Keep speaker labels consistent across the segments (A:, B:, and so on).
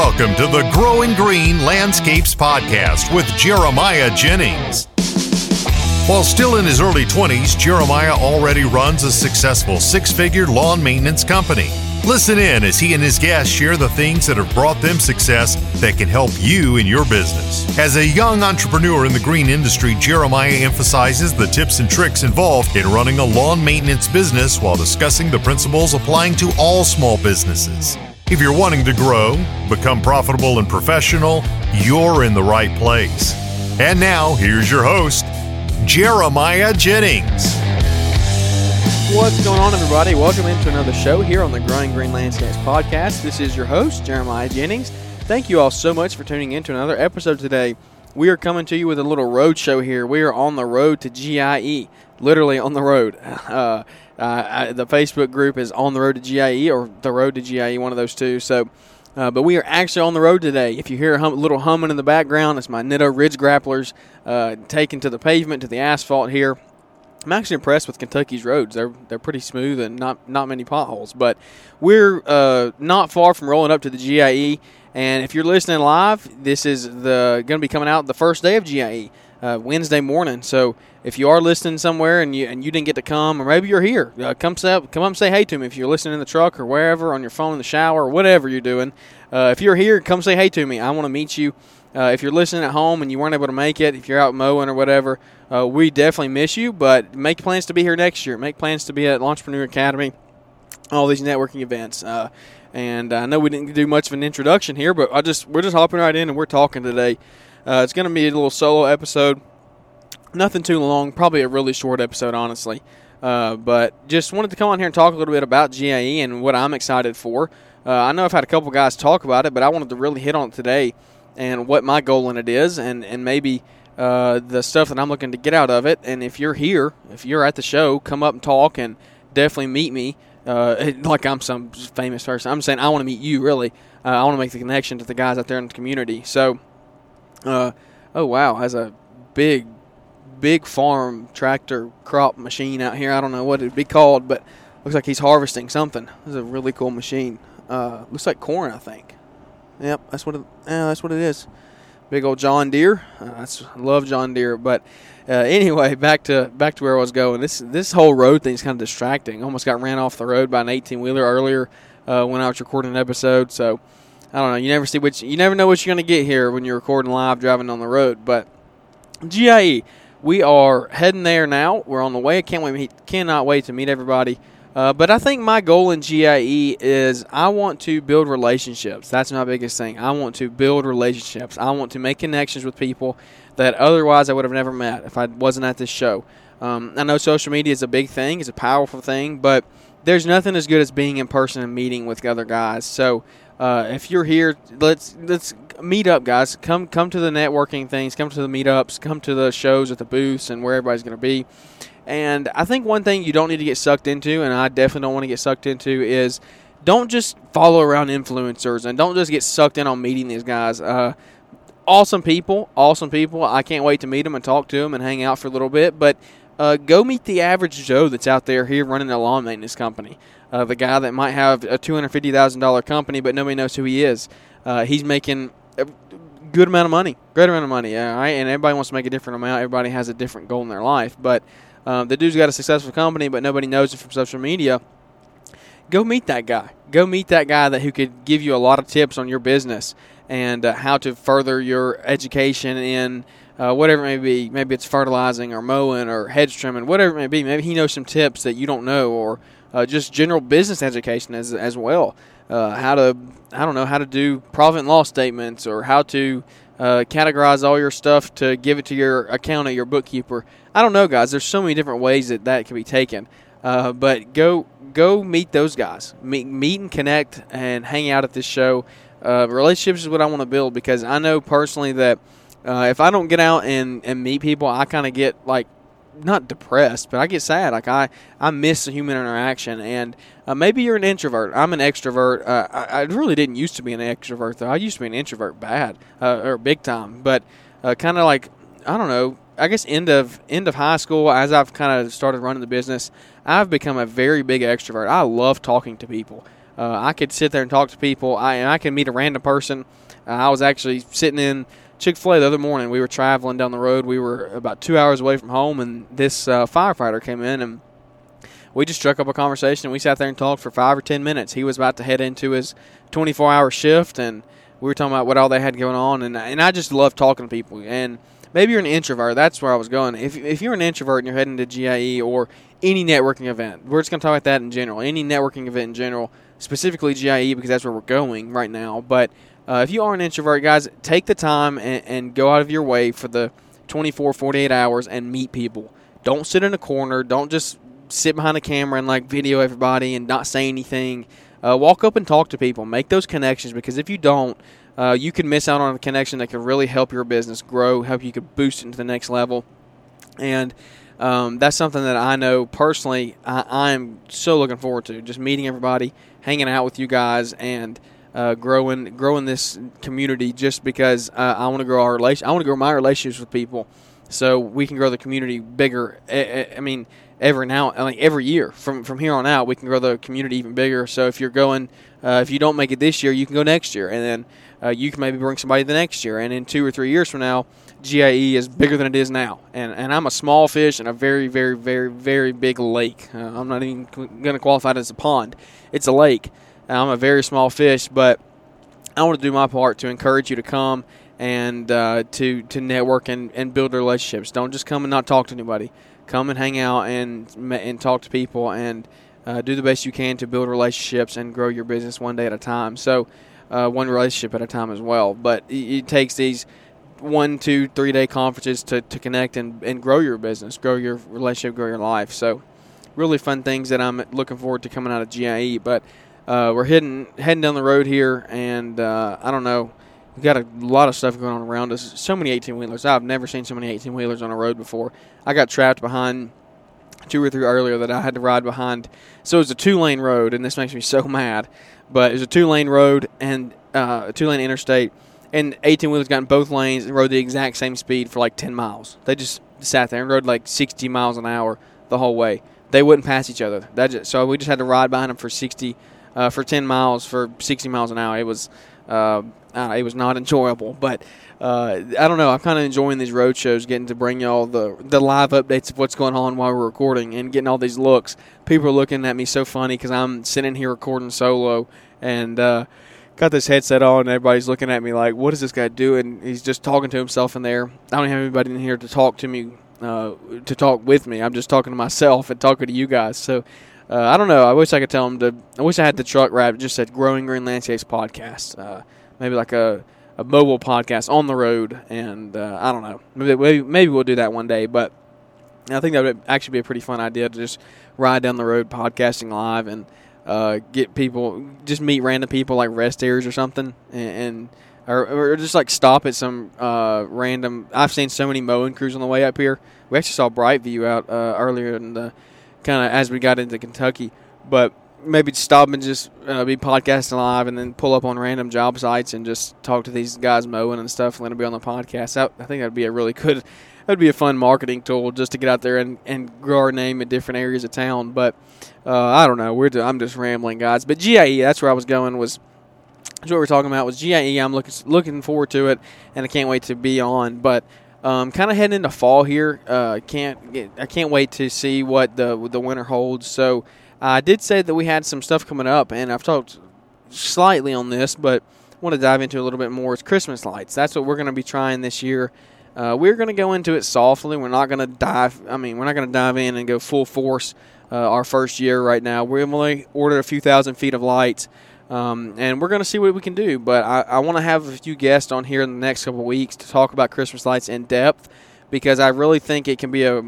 A: welcome to the Growing Green Landscapes Podcast with Jeremiah Jennings. While still in his early 20s, Jeremiah already runs a successful six figure lawn maintenance company. Listen in as he and his guests share the things that have brought them success that can help you in your business. As a young entrepreneur in the green industry, Jeremiah emphasizes the tips and tricks involved in running a lawn maintenance business while discussing the principles applying to all small businesses. If you're wanting to grow, become profitable and professional, you're in the right place. And now, here's your host, Jeremiah Jennings.
B: What's going on, everybody? Welcome into another show here on the Growing Green Landscapes podcast. This is your host, Jeremiah Jennings. Thank you all so much for tuning in to another episode today. We are coming to you with a little road show here. We are on the road to GIE, literally on the road. Uh, uh, the Facebook group is on the road to GIE or the road to GIE, one of those two. So, uh, but we are actually on the road today. If you hear a hum, little humming in the background, it's my Nitto Ridge Grapplers uh, taken to the pavement, to the asphalt here. I'm actually impressed with Kentucky's roads. They're they're pretty smooth and not not many potholes. But we're uh, not far from rolling up to the GIE. And if you're listening live, this is the going to be coming out the first day of GIE, uh, Wednesday morning. So if you are listening somewhere and you and you didn't get to come, or maybe you're here, uh, come say, come up say hey to me. If you're listening in the truck or wherever, on your phone in the shower, or whatever you're doing, uh, if you're here, come say hey to me. I want to meet you. Uh, if you're listening at home and you weren't able to make it, if you're out mowing or whatever, uh, we definitely miss you. But make plans to be here next year. Make plans to be at Lawntrepreneur Academy, all these networking events. Uh, and I know we didn't do much of an introduction here, but I just we're just hopping right in and we're talking today. Uh, it's going to be a little solo episode, nothing too long, probably a really short episode, honestly. Uh, but just wanted to come on here and talk a little bit about GIE and what I'm excited for. Uh, I know I've had a couple guys talk about it, but I wanted to really hit on it today and what my goal in it is, and and maybe uh, the stuff that I'm looking to get out of it. And if you're here, if you're at the show, come up and talk, and definitely meet me. Uh, like I'm some famous person. I'm saying I want to meet you. Really, uh, I want to make the connection to the guys out there in the community. So, uh, oh wow, has a big, big farm tractor crop machine out here. I don't know what it'd be called, but looks like he's harvesting something. This is a really cool machine. Uh, looks like corn, I think. Yep, that's what it. Yeah, that's what it is. Big old John Deere. Uh, that's love John Deere. But uh, anyway, back to back to where I was going. This this whole road thing is kind of distracting. Almost got ran off the road by an 18 wheeler earlier uh, when I was recording an episode. So I don't know. You never see which. You never know what you're going to get here when you're recording live driving on the road. But GIE, we are heading there now. We're on the way. I can't wait. Cannot wait to meet everybody. Uh, but I think my goal in GIE is I want to build relationships. That's my biggest thing. I want to build relationships. I want to make connections with people that otherwise I would have never met if I wasn't at this show. Um, I know social media is a big thing, it's a powerful thing, but there's nothing as good as being in person and meeting with other guys. So uh, if you're here, let's let's meet up, guys. Come come to the networking things, come to the meetups, come to the shows at the booths and where everybody's going to be. And I think one thing you don't need to get sucked into, and I definitely don't want to get sucked into, is don't just follow around influencers and don't just get sucked in on meeting these guys. Uh, awesome people, awesome people. I can't wait to meet them and talk to them and hang out for a little bit. But uh, go meet the average Joe that's out there here running a lawn maintenance company. Uh, the guy that might have a two hundred fifty thousand dollar company, but nobody knows who he is. Uh, he's making a good amount of money, great amount of money. All right, and everybody wants to make a different amount. Everybody has a different goal in their life, but um, the dude's got a successful company, but nobody knows it from social media. Go meet that guy. Go meet that guy that who could give you a lot of tips on your business and uh, how to further your education in uh, whatever it may be. Maybe it's fertilizing or mowing or hedge trimming, whatever it may be. Maybe he knows some tips that you don't know, or uh, just general business education as as well. Uh, how to I don't know how to do profit and loss statements or how to uh, categorize all your stuff to give it to your accountant, your bookkeeper. I don't know, guys. There's so many different ways that that can be taken. Uh, but go go meet those guys. Meet meet and connect and hang out at this show. Uh, relationships is what I want to build because I know personally that uh, if I don't get out and, and meet people, I kind of get like not depressed, but I get sad. Like I, I miss the human interaction. And uh, maybe you're an introvert. I'm an extrovert. Uh, I, I, really didn't used to be an extrovert though. I used to be an introvert bad uh, or big time. But uh, kind of like I don't know. I guess end of end of high school, as I've kind of started running the business, I've become a very big extrovert. I love talking to people. uh, I could sit there and talk to people. I I can meet a random person. I was actually sitting in Chick Fil A the other morning. We were traveling down the road. We were about two hours away from home, and this uh, firefighter came in and we just struck up a conversation. We sat there and talked for five or ten minutes. He was about to head into his 24 hour shift, and we were talking about what all they had going on. And and I just love talking to people. And maybe you're an introvert. That's where I was going. If if you're an introvert and you're heading to GIE or any networking event, we're just going to talk about that in general. Any networking event in general, specifically GIE because that's where we're going right now. But uh, if you are an introvert, guys, take the time and, and go out of your way for the 24, 48 hours and meet people. Don't sit in a corner. Don't just sit behind a camera and like video everybody and not say anything. Uh, walk up and talk to people. Make those connections because if you don't, uh, you can miss out on a connection that could really help your business grow, help you could boost it into the next level. And um, that's something that I know personally. I, am so looking forward to just meeting everybody, hanging out with you guys, and uh, growing growing this community. Just because uh, I want to grow our relation, I want to grow my relationships with people, so we can grow the community bigger. I, I mean, every now like every year. From from here on out we can grow the community even bigger. So if you're going uh, if you don't make it this year you can go next year. And then uh, you can maybe bring somebody the next year. And in two or three years from now GIE is bigger than it is now. And and I'm a small fish in a very very very very big lake. Uh, I'm not even going to qualify it as a pond. It's a lake I'm a very small fish but I want to do my part to encourage you to come and uh, to to network and, and build relationships don't just come and not talk to anybody come and hang out and and talk to people and uh, do the best you can to build relationships and grow your business one day at a time. So, uh, one relationship at a time as well. But it, it, takes these one, two, three day conferences to, to connect and, and grow your business, grow your relationship, grow your life. So, really fun things that I'm looking forward to coming out of GIE. But uh, we're heading heading down the road here, and uh, I don't know We've got a lot of stuff going on around us. So many 18 wheelers. I've never seen so many 18 wheelers on a road before. I got trapped behind two or three earlier that I had to ride behind. So it was a two lane road, and this makes me so mad. But it was a two lane road and uh, a two lane interstate, and 18 wheelers got in both lanes and rode the exact same speed for like 10 miles. They just sat there and rode like 60 miles an hour the whole way. They wouldn't pass each other. That just, so we just had to ride behind them for 60, uh, for 10 miles for 60 miles an hour. It was uh, uh, it was not enjoyable. But uh, I don't know. I'm kind of enjoying these road shows, getting to bring y'all the the live updates of what's going on while we're recording, and getting all these looks. People are looking at me so funny because I'm sitting here recording solo and. Uh, got this headset on, and everybody's looking at me like, "What is this guy doing?" He's just talking to himself in there. I don't have anybody in here to talk to me, uh, to talk with me. I'm just talking to myself and talking to you guys. So uh, I don't know. I wish I could tell them to. I wish I had the truck wrap. Just said "Growing Green Landscapes Podcast." Uh, maybe like a, a mobile podcast on the road, and uh, I don't know. Maybe, maybe we'll do that one day, but I think that would actually be a pretty fun idea to just ride down the road podcasting live and uh, get people, just meet random people like rest areas or something, and, and or, or, just like stop at some uh, random. I've seen so many mowing crews on the way up here. We actually saw Brightview out uh, earlier in the kind of as we got into Kentucky, but maybe stop and just uh, be podcasting live and then pull up on random job sites and just talk to these guys mowing and stuff and them be on the podcast. That, I think that'd be a really good, that'd be a fun marketing tool just to get out there and, and grow our name in different areas of town. But uh, I don't know. We're I'm just rambling, guys. But GIE, that's where I was going. Was that's what we're talking about was GIE. I'm looking looking forward to it, and I can't wait to be on. But um, kind of heading into fall here. Uh, can't get, I can't wait to see what the the winter holds. So I did say that we had some stuff coming up, and I've talked slightly on this, but want to dive into a little bit more. It's Christmas lights. That's what we're going to be trying this year. Uh, we're going to go into it softly. We're not going to dive. I mean, we're not going to dive in and go full force. Uh, our first year right now. We're only ordered a few thousand feet of lights, um, and we're going to see what we can do. But I, I want to have a few guests on here in the next couple weeks to talk about Christmas lights in depth because I really think it can be a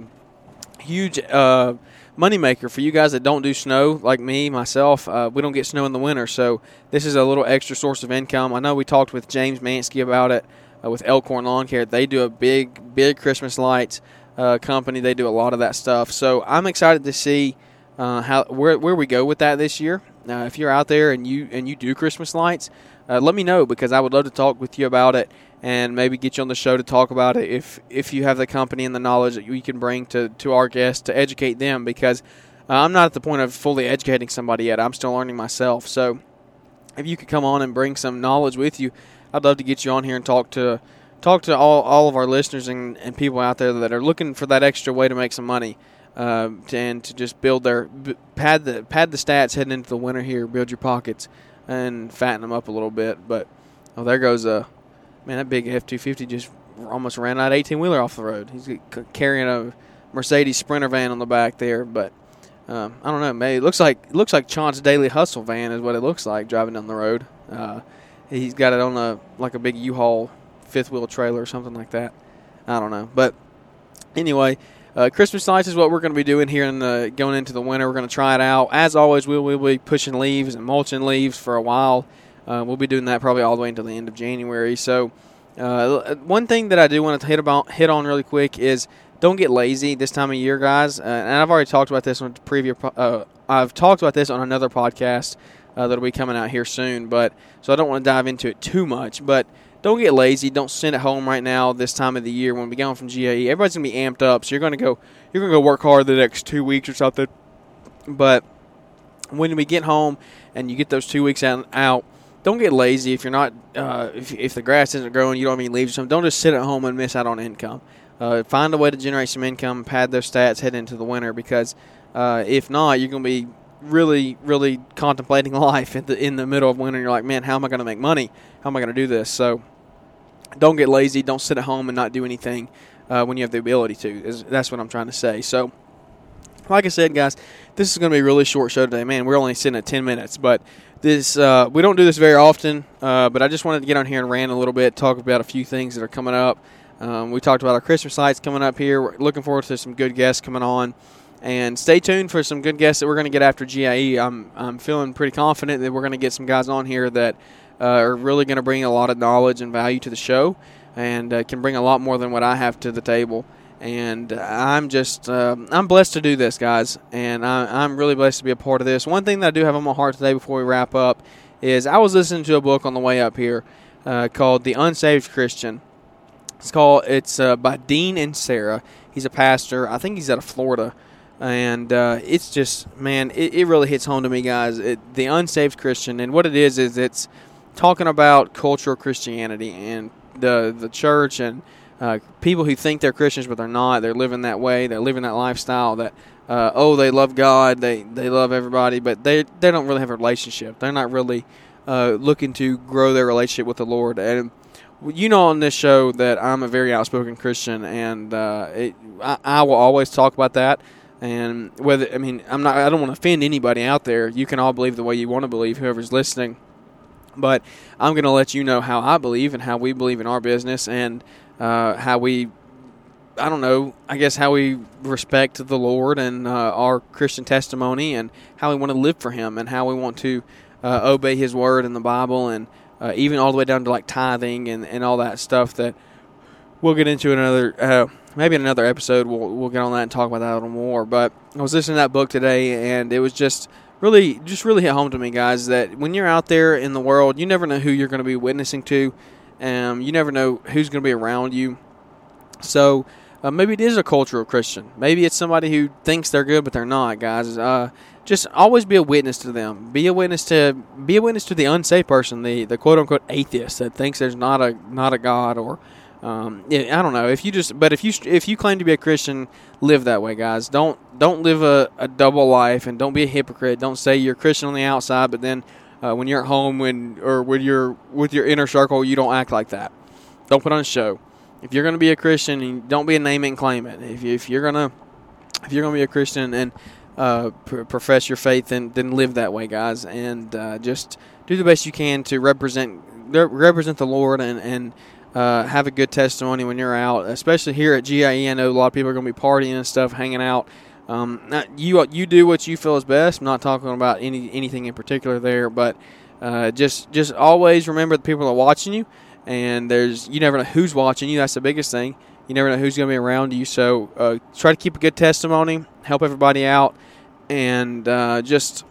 B: huge. Uh, moneymaker for you guys that don't do snow like me myself uh, we don't get snow in the winter so this is a little extra source of income i know we talked with james mansky about it uh, with elkhorn lawn care they do a big big christmas lights uh, company they do a lot of that stuff so i'm excited to see uh, how where, where we go with that this year uh, if you're out there and you and you do christmas lights uh, let me know because i would love to talk with you about it and maybe get you on the show to talk about it if if you have the company and the knowledge that we can bring to to our guests to educate them because uh, I'm not at the point of fully educating somebody yet. I'm still learning myself. So if you could come on and bring some knowledge with you, I'd love to get you on here and talk to talk to all, all of our listeners and, and people out there that are looking for that extra way to make some money uh, to, and to just build their pad the pad the stats heading into the winter here, build your pockets and fatten them up a little bit. But oh, there goes a man. That big F two fifty just almost ran out eighteen wheeler off the road. He's carrying a Mercedes Sprinter van on the back there, but. Um, I don't know. Maybe it looks like it looks like Chauncey's daily hustle van is what it looks like driving down the road. Uh, he's got it on a like a big U-Haul fifth wheel trailer or something like that. I don't know, but anyway, uh, Christmas lights is what we're going to be doing here in the going into the winter. We're going to try it out. As always, we'll, we'll be pushing leaves and mulching leaves for a while. Uh, we'll be doing that probably all the way until the end of January. So, uh, one thing that I do want to hit about hit on really quick is don't get lazy this time of year, guys. Uh, and I've already talked about this on previous. Uh, I've talked about this on another podcast uh, that'll be coming out here soon. But so I don't want to dive into it too much. But don't get lazy. Don't sit at home right now this time of the year when we get home from GIE. Everybody's gonna be amped up, so you're gonna go you're gonna go work hard the next two weeks or something. But when we get home and you get those two weeks out, out don't get lazy. If you're not, uh, if, if the grass isn't growing, you don't have any leaves or something. Don't just sit at home and miss out on income. Uh, find a way to generate some income, pad those stats, head into the winter because uh, if not, you're going to be really, really contemplating life in the in the middle of winter. You're like, man, how am I going to make money? How am I going to do this? So don't get lazy. Don't sit at home and not do anything uh, when you have the ability to. That's what I'm trying to say. So, like I said, guys, this is going to be a really short show today. Man, we're only sitting at 10 minutes, but this uh, we don't do this very often. Uh, but I just wanted to get on here and rant a little bit, talk about a few things that are coming up. Um, we talked about our Christmas lights coming up here. We're looking forward to some good guests coming on. And stay tuned for some good guests that we're going to get after GIE. I'm, I'm feeling pretty confident that we're going to get some guys on here that – uh, are really going to bring a lot of knowledge and value to the show and uh, can bring a lot more than what I have to the table. And I'm just, uh, I'm blessed to do this, guys. And I, am really blessed to be a part of this. One thing that I do have on my heart today before we wrap up is I was listening to a book on the way up here uh, called The Unsaved Christian. It's called, it's uh, by Dean Inserra. He's a pastor. I think he's out of Florida and uh, it's just man it, it, really hits home to me guys it, the unsaved christian and what it is is it's talking about cultural Christianity and the the church and uh, people who think they're Christians but they're not. They're living that way. They're living that lifestyle. That uh, oh, they love God. They they love everybody, but they they don't really have a relationship. They're not really uh, looking to grow their relationship with the Lord. And you know on this show that I'm a very outspoken Christian, and uh, it, I, I will always talk about that. And whether I mean I'm not I don't want to offend anybody out there. You can all believe the way you want to believe. Whoever's listening. But I'm going to let you know how I believe and how we believe in our business and uh, how we, I don't know, I guess how we respect the Lord and uh, our Christian testimony and how we want to live for Him and how we want to uh, obey His word in the Bible and uh, even all the way down to like tithing and, and all that stuff that we'll get into in another uh, maybe in another episode. We'll, we'll get on that and talk about that a little more. But i was listening to that book today and it was just really just really hit home to me, guys, that when you're out there in the world, you never know who you're going to be witnessing to. Um, you never know who's going to be around you. So uh, maybe it is a cultural Christian. Maybe it's somebody who thinks they're good but they're not, guys. Uh, just always be a witness to them. Be a witness to be a witness to the unsaved person, the the quote unquote atheist that thinks there's not a not a God or um, I don't know if you just, but if you if you claim to be a Christian, live that way, guys. Don't don't live a, a double life and don't be a hypocrite. Don't say you're Christian on the outside, but then uh, when you're at home when or when you're with your inner circle, you don't act like that. Don't put on a show. If you're going to be a Christian, don't be a name it and claim it. If, you, if you're gonna if you're gonna be a Christian and uh, pr- profess your faith, then then live that way, guys, and uh, just do the best you can to represent represent the Lord and and uh, have a good testimony when you're out, especially here at GIE. I know a lot of people are going to be partying and stuff, hanging out. Um, you you do what you feel is best. I'm not talking about any anything in particular there, but uh, just just always remember the people that are watching you, and there's you never know who's watching you. That's the biggest thing. You never know who's going to be around you. So uh, try to keep a good testimony, help everybody out, and uh, just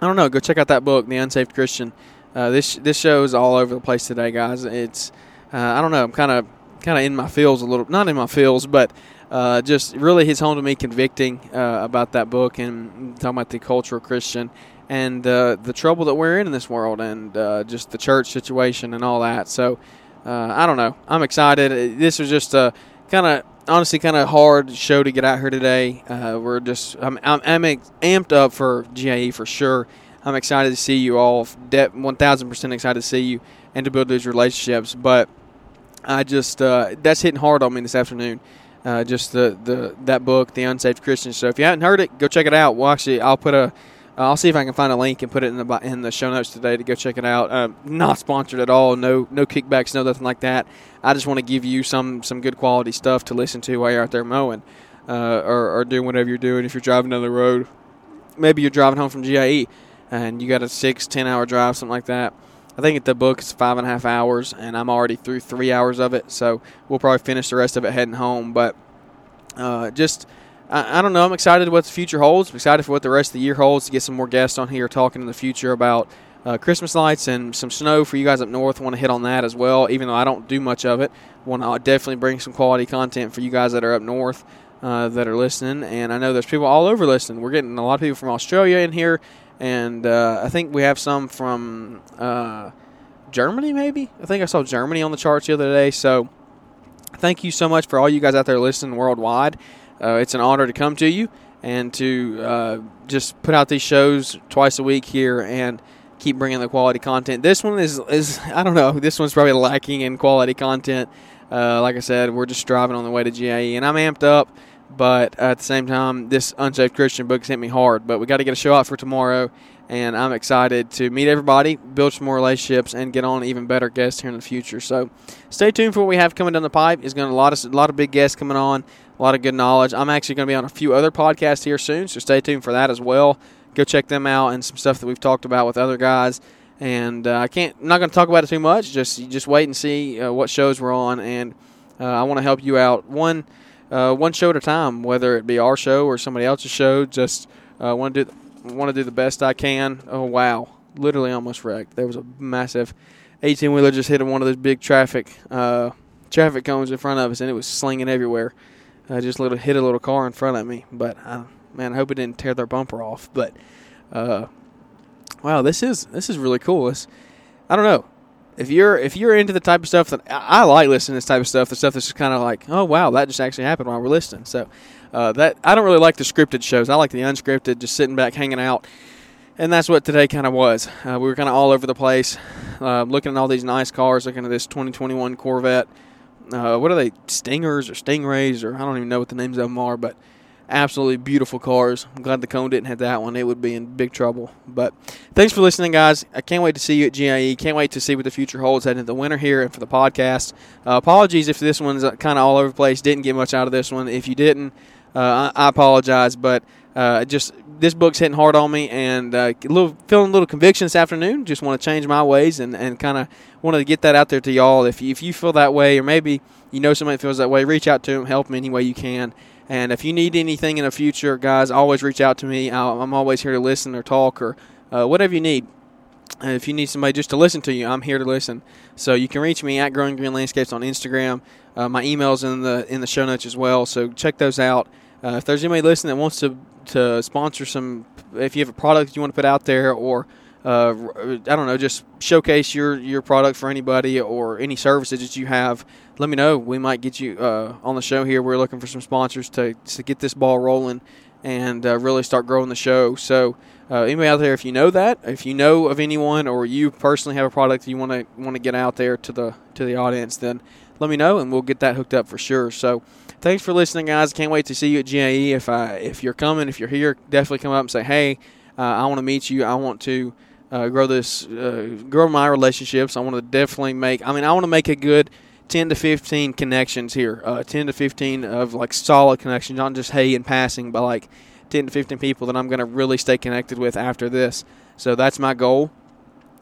B: I don't know. Go check out that book, The Unsaved Christian. Uh, this this show is all over the place today, guys. It's uh, I don't know. I'm kind of kind of in my feels a little, not in my feels, but uh, uh, just really hits home to me, convicting uh, about that book and talking about the cultural Christian and uh, the trouble that we're in in this world and uh, just the church situation and all that. So uh, I don't know. I'm excited. This was just a kind of honestly kind of hard show to get out here today. Uh, we're just I'm, I'm, I'm amped up for GIE for sure. I'm excited to see you all. 1,000% excited to see you and to build those relationships. But I just uh, that's hitting hard on me this afternoon. Uh, just the, the that book, The Unsaved Christian. So if you haven't heard it, go check it out. Well, actually, I'll put a I'll see if I can find a link and put it in the in the show notes today to go check it out. Um, not sponsored at all. No no kickbacks. No nothing like that. I just want to give you some some good quality stuff to listen to while you're out there mowing uh, or, or doing whatever you're doing. If you're driving down the road, maybe you're driving home from GIE and you got a six ten hour drive, something like that. I think the book is five and a half hours, and I'm already through three hours of it, so we'll probably finish the rest of it heading home. But uh, just, I, I, don't know. I'm excited what the future holds. I'm excited for what the rest of the year holds to get some more guests on here talking in the future about uh, Christmas lights and some snow for you guys up north. Want to hit on that as well, even though I don't do much of it. Want to definitely bring some quality content for you guys that are up north. Uh, that are listening, and I know there's people all over listening. We're getting a lot of people from Australia in here, and uh, I think we have some from uh, Germany. Maybe I think I saw Germany on the charts the other day. So thank you so much for all you guys out there listening worldwide. Uh, it's an honor to come to you and to uh, just put out these shows twice a week here and keep bringing the quality content. This one is is I don't know. This one's probably lacking in quality content. Uh, like I said, we're just driving on the way to GIE, and I'm amped up. But at the same time, this Unsaved Christian book hit me hard. But we got to get a show out for tomorrow, and I'm excited to meet everybody, build some more relationships, and get on even better guests here in the future. So stay tuned for what we have coming down the pipe. It's going to a lot of a lot of big guests coming on, a lot of good knowledge. I'm actually going to be on a few other podcasts here soon, so stay tuned for that as well. Go check them out and some stuff that we've talked about with other guys. And uh, I can't, I'm not going to talk about it too much. Just just wait and see uh, what shows we're on, and uh, I want to help you out. One uh, one show at a time, whether it be our show or somebody else's show. Just uh, want to do want to do the best I can. Oh wow, literally almost wrecked. There was a massive 18 wheeler just hit one of those big traffic uh, traffic cones in front of us, and it was slinging everywhere. I just little hit a little car in front of me, but uh, man, I hope it didn't tear their bumper off. But uh, wow, this is this is really cool. It's, I don't know if you're if you're into the type of stuff that I, like listening to this type of stuff, the stuff that's kind of like, oh wow, that just actually happened while we're listening. So uh, that I don't really like the scripted shows. I like the unscripted, just sitting back, hanging out, and that's what today kind of was. Uh, we were kind of all over the place, uh, looking at all these nice cars, looking at this 2021 Corvette. Uh, what are they, Stingers or Stingrays, or I don't even know what the names of them are, but absolutely beautiful cars. I'm glad the cone didn't have that one. It would be in big trouble. But thanks for listening, guys. I can't wait to see you at GIE. Can't wait to see what the future holds heading into the winter here and for the podcast. Uh, apologies if this one's uh, kind of all over the place. Didn't get much out of this one. If you didn't, uh, I, I, apologize. But uh, just this book's hitting hard on me, and uh, a little feeling a little conviction this afternoon. Just want to change my ways and, and kind of wanted to get that out there to y'all. If if you feel that way, or maybe you know somebody feels that way, reach out to them, help them any way you can. And if you need anything in the future, guys, always reach out to me. I'm always here to listen or talk or uh, whatever you need. And if you need somebody just to listen to you, I'm here to listen. So you can reach me at Growing Green Landscapes on Instagram. Uh, my email's in the in the show notes as well. So check those out. Uh, if there's anybody listening that wants to to sponsor some, if you have a product you want to put out there, or uh, I don't know, just showcase your your product for anybody or any services that you have, let me know. We might get you uh, on the show here. We're looking for some sponsors to, to get this ball rolling and uh, really start growing the show. So, uh, anybody out there, if you know that, if you know of anyone, or you personally have a product you want to want to get out there to the to the audience, then let me know, and we'll get that hooked up for sure. So, thanks for listening, guys. Can't wait to see you at GIE. If I if you're coming, if you're here, definitely come up and say, hey, uh, I want to meet you. I want to. Uh, grow this, uh, grow my relationships. I want to definitely make. I mean, I want to make a good 10 to 15 connections here. Uh, 10 to 15 of like solid connections, not just hey in passing, but like 10 to 15 people that I'm going to really stay connected with after this. So that's my goal.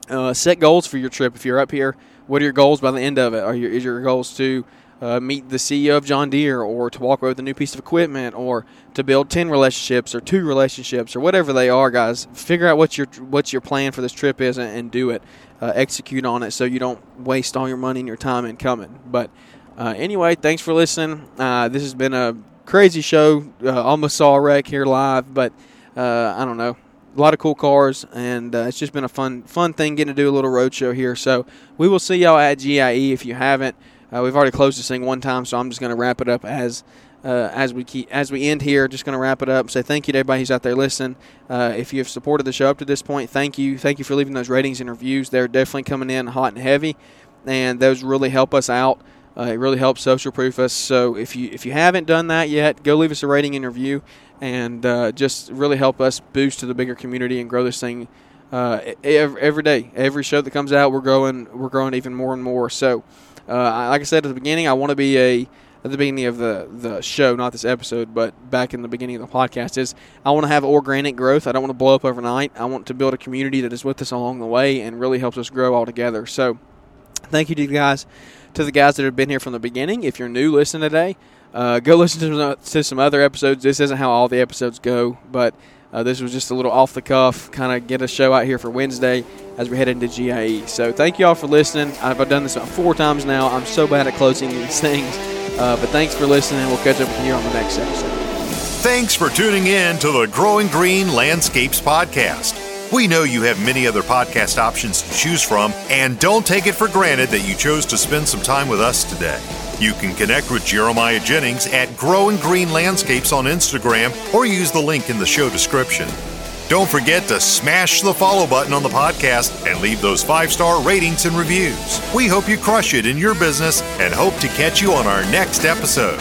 B: Uh, set goals for your trip. If you're up here, what are your goals by the end of it? Are your, is your goals to uh, meet the CEO of John Deere or to walk away with a new piece of equipment or to build 10 relationships or two relationships or whatever they are, guys? Figure out what your, what your plan for this trip is and, and do it uh, execute on it so you don't waste all your money and your time in coming. But uh, anyway, thanks for listening. Uh, this has been a crazy show. Uh, almost saw a wreck here live, but uh, I don't know. A lot of cool cars, and uh, it's just been a fun fun thing getting to do a little road show here. So we will see y'all at GIE if you haven't. Uh, we've already closed this thing one time, so I'm just going to wrap it up as uh, as we keep, as we end here. Just going to wrap it up. Say thank you to everybody who's out there listening. Uh, if you have supported the show up to this point, thank you. Thank you for leaving those ratings and reviews. They're definitely coming in hot and heavy, and those really help us out. Uh, it really helps social proof us. So if you if you haven't done that yet, go leave us a rating and review, and uh, just really help us boost to the bigger community and grow this thing. Uh, every, day, every show that comes out, we're growing. We're growing even more and more. So, uh, like I said at the beginning, I want to be a at the beginning of the, the show, not this episode, but back in the beginning of the podcast, is I want to have organic growth. I don't want to blow up overnight. I want to build a community that is with us along the way and really helps us grow all together. So, thank you to you guys to the guys that have been here from the beginning. If you're new listening today, uh, go listen to some, to some other episodes. This isn't how all the episodes go, but uh, this was just a little off the cuff, kind of get a show out here for Wednesday as we head into GIE. So thank you all for listening. I've done this about four times now. I'm so bad at closing these things. Uh, but thanks for listening. We'll catch up with you on the next episode.
A: Thanks for tuning in to the Growing Green Landscapes Podcast. We know you have many other podcast options to choose from, and don't take it for granted that you chose to spend some time with us today. You can connect with Jeremiah Jennings at Growing Green Landscapes on Instagram or use the link in the show description. Don't forget to smash the follow button on the podcast and leave those five star ratings and reviews. We hope you crush it in your business and hope to catch you on our next episode.